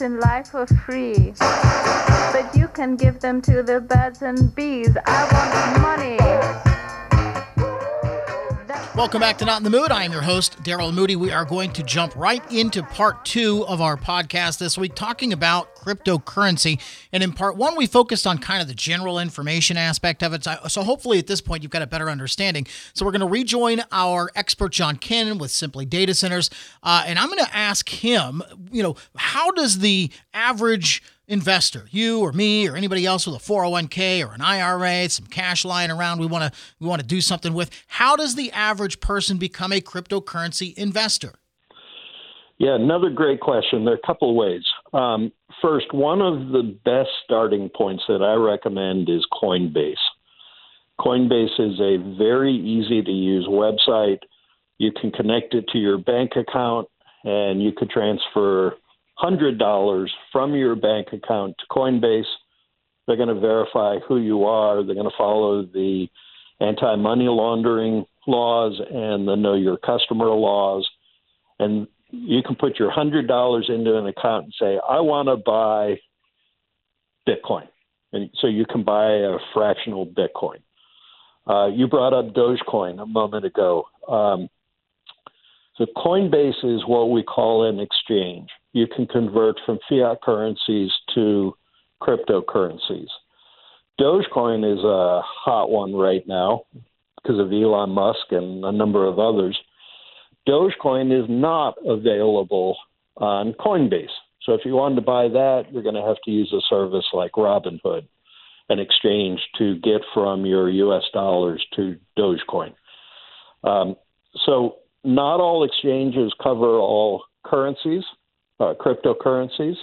in life for free. But you can give them to the birds and bees. I want money. Welcome back to Not in the Mood. I am your host, Daryl Moody. We are going to jump right into part two of our podcast this week, talking about cryptocurrency. And in part one, we focused on kind of the general information aspect of it. So hopefully at this point, you've got a better understanding. So we're going to rejoin our expert, John Cannon, with Simply Data Centers. Uh, and I'm going to ask him, you know, how does the average investor, you or me or anybody else with a 401k or an IRA, some cash lying around we want to we want to do something with, how does the average person become a cryptocurrency investor? Yeah, another great question. There are a couple of ways. Um, first, one of the best starting points that I recommend is Coinbase. Coinbase is a very easy to use website. You can connect it to your bank account and you could transfer $100 from your bank account to Coinbase. They're going to verify who you are. They're going to follow the anti money laundering laws and the know your customer laws. And you can put your $100 into an account and say, I want to buy Bitcoin. And so you can buy a fractional Bitcoin. Uh, you brought up Dogecoin a moment ago. Um, so Coinbase is what we call an exchange you can convert from fiat currencies to cryptocurrencies. Dogecoin is a hot one right now because of Elon Musk and a number of others. Dogecoin is not available on Coinbase. So if you wanted to buy that, you're going to have to use a service like Robinhood, an exchange to get from your U.S. dollars to Dogecoin. Um, so not all exchanges cover all currencies uh, cryptocurrencies.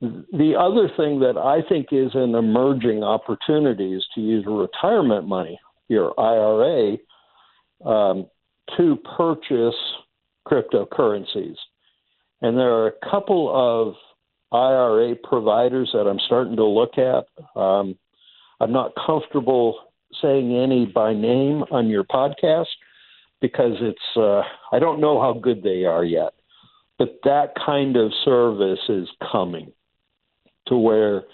The other thing that I think is an emerging opportunity is to use retirement money, your IRA, um, to purchase cryptocurrencies. And there are a couple of IRA providers that I'm starting to look at. Um, I'm not comfortable saying any by name on your podcast because it's uh, I don't know how good they are yet. But that kind of service is coming to where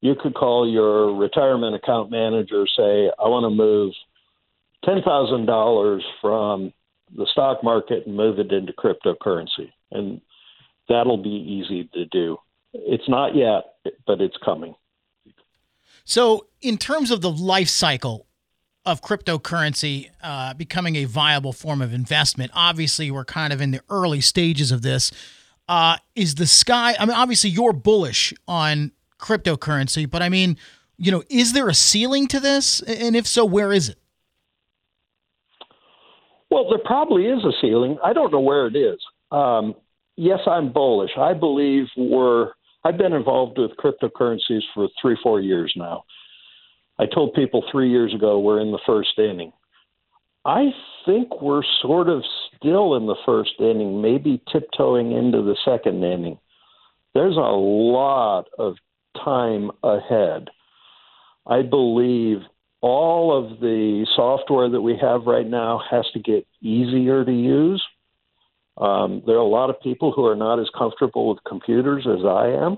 you could call your retirement account manager, say, I want to move $10,000 from the stock market and move it into cryptocurrency. And that'll be easy to do. It's not yet, but it's coming. So, in terms of the life cycle of cryptocurrency uh, becoming a viable form of investment. Obviously, we're kind of in the early stages of this. Uh, is the sky? I mean, obviously, you're bullish on cryptocurrency, but I mean, you know, is there a ceiling to this? And if so, where is it? Well, there probably is a ceiling. I don't know where it is. Um, yes, I'm bullish. I believe we're. I've been involved with cryptocurrencies for three, four years now. I told people three years ago we're in the first inning. I think we're sort of still in the first inning, maybe tiptoeing into the second inning. There's a lot of time ahead. I believe all of the software that we have right now has to get easier to use. Um, there are a lot of people who are not as comfortable with computers as I am,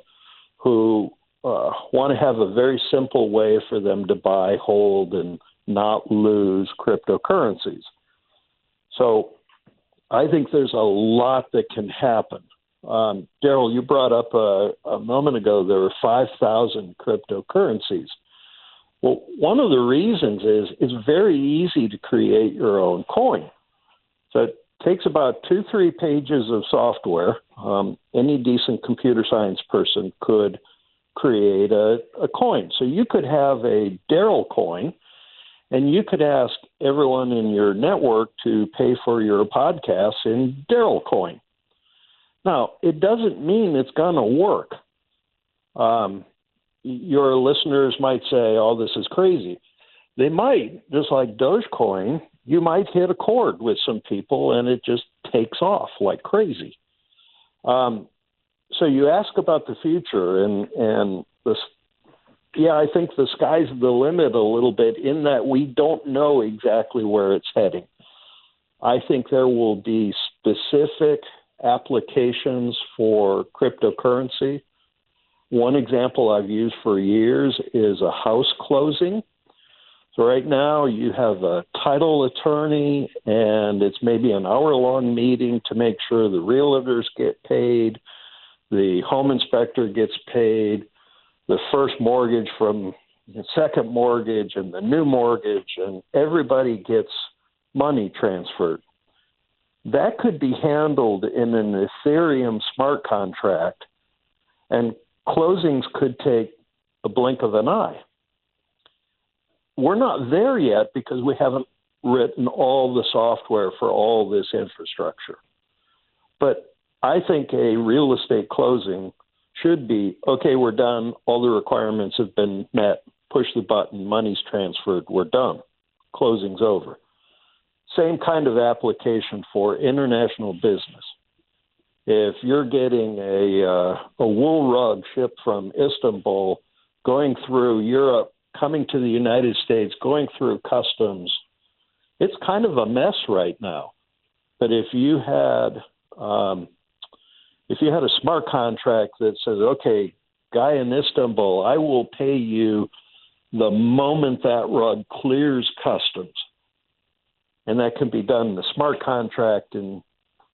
who uh, want to have a very simple way for them to buy, hold, and not lose cryptocurrencies. So I think there's a lot that can happen. Um, Daryl, you brought up a, a moment ago there were 5,000 cryptocurrencies. Well, one of the reasons is it's very easy to create your own coin. So it takes about two, three pages of software. Um, any decent computer science person could – create a, a coin. So you could have a Daryl coin, and you could ask everyone in your network to pay for your podcast in Daryl coin. Now, it doesn't mean it's going to work. Um, your listeners might say, "Oh, this is crazy." They might, just like Dogecoin, you might hit a chord with some people, and it just takes off like crazy. Um, so you ask about the future and and this yeah i think the sky's the limit a little bit in that we don't know exactly where it's heading i think there will be specific applications for cryptocurrency. One example I've used for years is a house closing. So right now you have a title attorney and it's maybe an hour long meeting to make sure the realtors get paid, the home inspector gets paid, the first mortgage from the second mortgage and the new mortgage and everybody gets money transferred. That could be handled in an Ethereum smart contract and closings could take a blink of an eye we're not there yet because we haven't written all the software for all this infrastructure. But I think a real estate closing should be okay, we're done, all the requirements have been met, push the button, money's transferred, we're done. Closing's over. Same kind of application for international business. If you're getting a uh, a wool rug shipped from Istanbul going through Europe coming to the United States, going through customs, it's kind of a mess right now. But if you had um, if you had a smart contract that says, okay, guy in Istanbul, I will pay you the moment that rug clears customs, and that can be done in the smart contract, and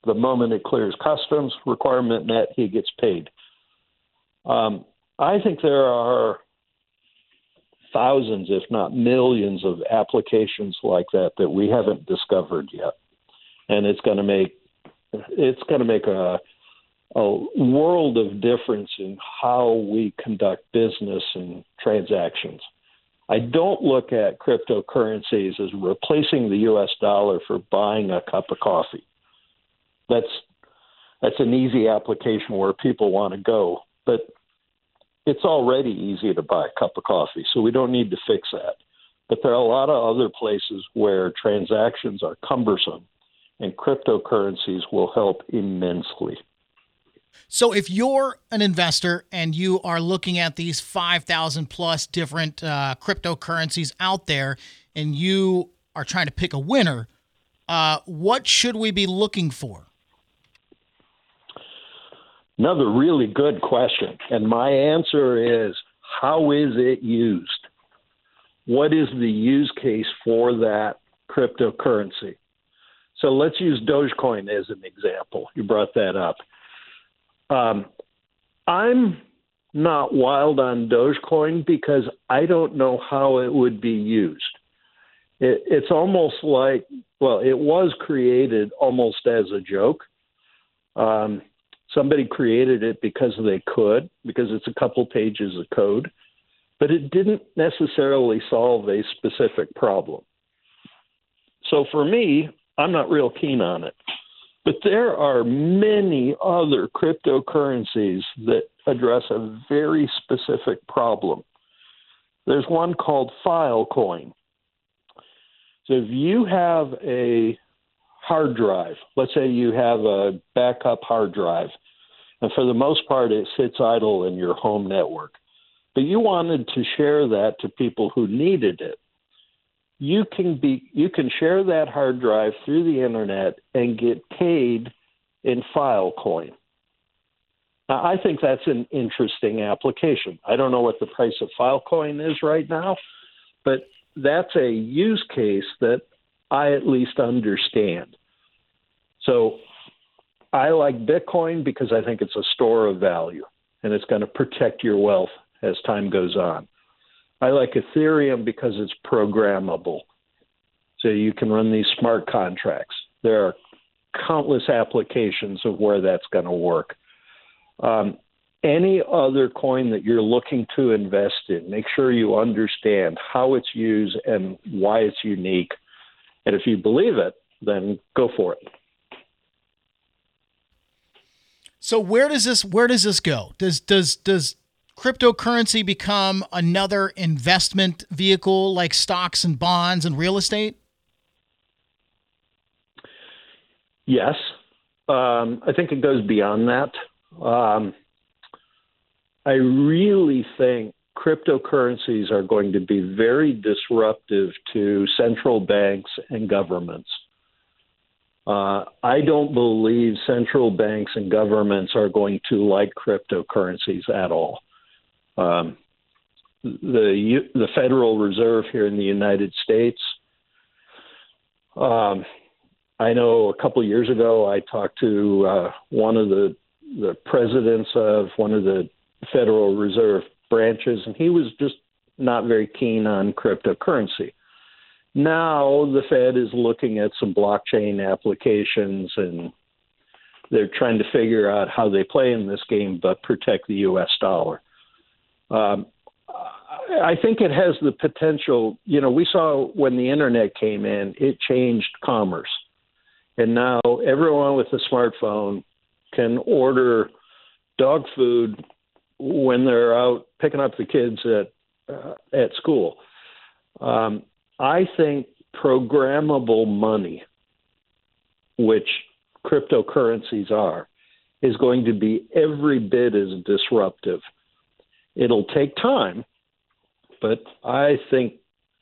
the moment it clears customs, requirement met, he gets paid. Um, I think there are thousands, if not millions, of applications like that that we haven't discovered yet, and it's going to make it's going to make a a world of difference in how we conduct business and transactions. I don't look at cryptocurrencies as replacing the US dollar for buying a cup of coffee. That's that's an easy application where people want to go, but it's already easy to buy a cup of coffee, so we don't need to fix that. But there are a lot of other places where transactions are cumbersome, and cryptocurrencies will help immensely. So, if you're an investor and you are looking at these 5,000 plus different uh, cryptocurrencies out there and you are trying to pick a winner, uh, what should we be looking for? Another really good question. And my answer is how is it used? What is the use case for that cryptocurrency? So let's use Dogecoin as an example. You brought that up. Um, I'm not wild on Dogecoin because I don't know how it would be used. It, it's almost like, well, it was created almost as a joke. Um, Somebody created it because they could, because it's a couple pages of code, but it didn't necessarily solve a specific problem. So for me, I'm not real keen on it. But there are many other cryptocurrencies that address a very specific problem. There's one called Filecoin. So if you have a hard drive. Let's say you have a backup hard drive, and for the most part, it sits idle in your home network. But you wanted to share that to people who needed it. You can be you can share that hard drive through the internet and get paid in Filecoin. Now, I think that's an interesting application. I don't know what the price of Filecoin is right now, but that's a use case that I at least understand. So I like Bitcoin because I think it's a store of value and it's going to protect your wealth as time goes on. I like Ethereum because it's programmable. So you can run these smart contracts. There are countless applications of where that's going to work. Um, any other coin that you're looking to invest in, make sure you understand how it's used and why it's unique. And if you believe it, then go for it. So where does this where does this go? Does does does cryptocurrency become another investment vehicle like stocks and bonds and real estate? Yes, um, I think it goes beyond that. Um, I really think cryptocurrencies are going to be very disruptive to central banks and governments. Uh, I don't believe central banks and governments are going to like cryptocurrencies at all. Um, the the Federal Reserve here in the United States. Um, I know a couple years ago I talked to uh, one of the the presidents of one of the Federal Reserve branches, and he was just not very keen on cryptocurrency. Now the Fed is looking at some blockchain applications and they're trying to figure out how they play in this game but protect the U.S. dollar. Um, I think it has the potential. You know, we saw when the internet came in, it changed commerce. And now everyone with a smartphone can order dog food when they're out picking up the kids at uh, at school. Um, I think programmable money, which cryptocurrencies are, is going to be every bit as disruptive. It'll take time, but I think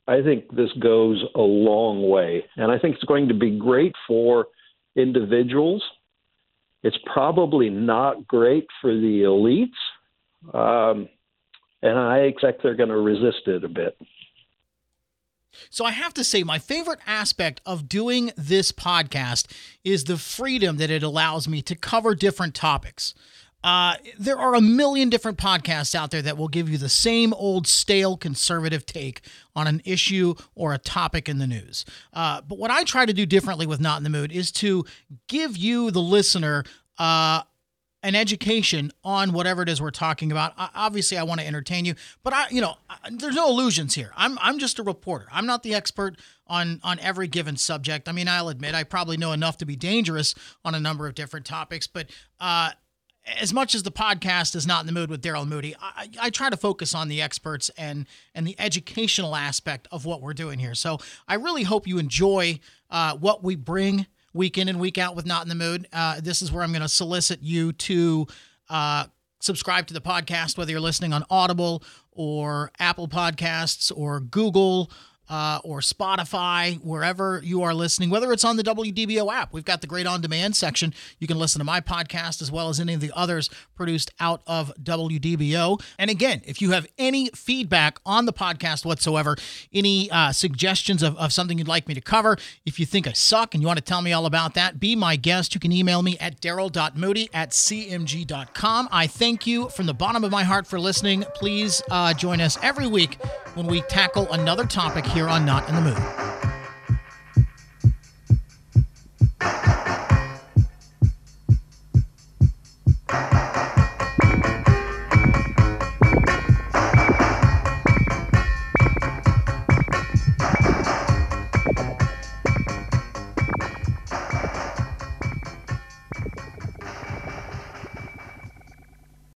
I think this goes a long way, and I think it's going to be great for individuals. It's probably not great for the elites, um, and I expect they're going to resist it a bit. So I have to say, my favorite aspect of doing this podcast is the freedom that it allows me to cover different topics. Uh, there are a million different podcasts out there that will give you the same old stale conservative take on an issue or a topic in the news. Uh, but what I try to do differently with Not in the Mood is to give you, the listener, uh, an education on whatever it is we're talking about. obviously, I want to entertain you, but I, you know, there's no illusions here. I'm I'm just a reporter. I'm not the expert on on every given subject. I mean, I'll admit I probably know enough to be dangerous on a number of different topics, but uh, as much as the podcast is not in the mood with Daryl Moody, I, I, try to focus on the experts and and the educational aspect of what we're doing here. So I really hope you enjoy uh, what we bring week in and week out with Not in the Mood. Uh, this is where I'm going to solicit you to uh, subscribe to the podcast, whether you're listening on Audible or Apple Podcasts or Google uh, or Spotify, wherever you are listening, whether it's on the WDBO app. We've got the great on demand section. You can listen to my podcast as well as any of the others produced out of WDBO. And again, if you have any feedback on the podcast whatsoever, any uh, suggestions of, of something you'd like me to cover, if you think I suck and you want to tell me all about that, be my guest. You can email me at daryl.moody at cmg.com. I thank you from the bottom of my heart for listening. Please uh, join us every week when we tackle another topic here on Not in the Mood.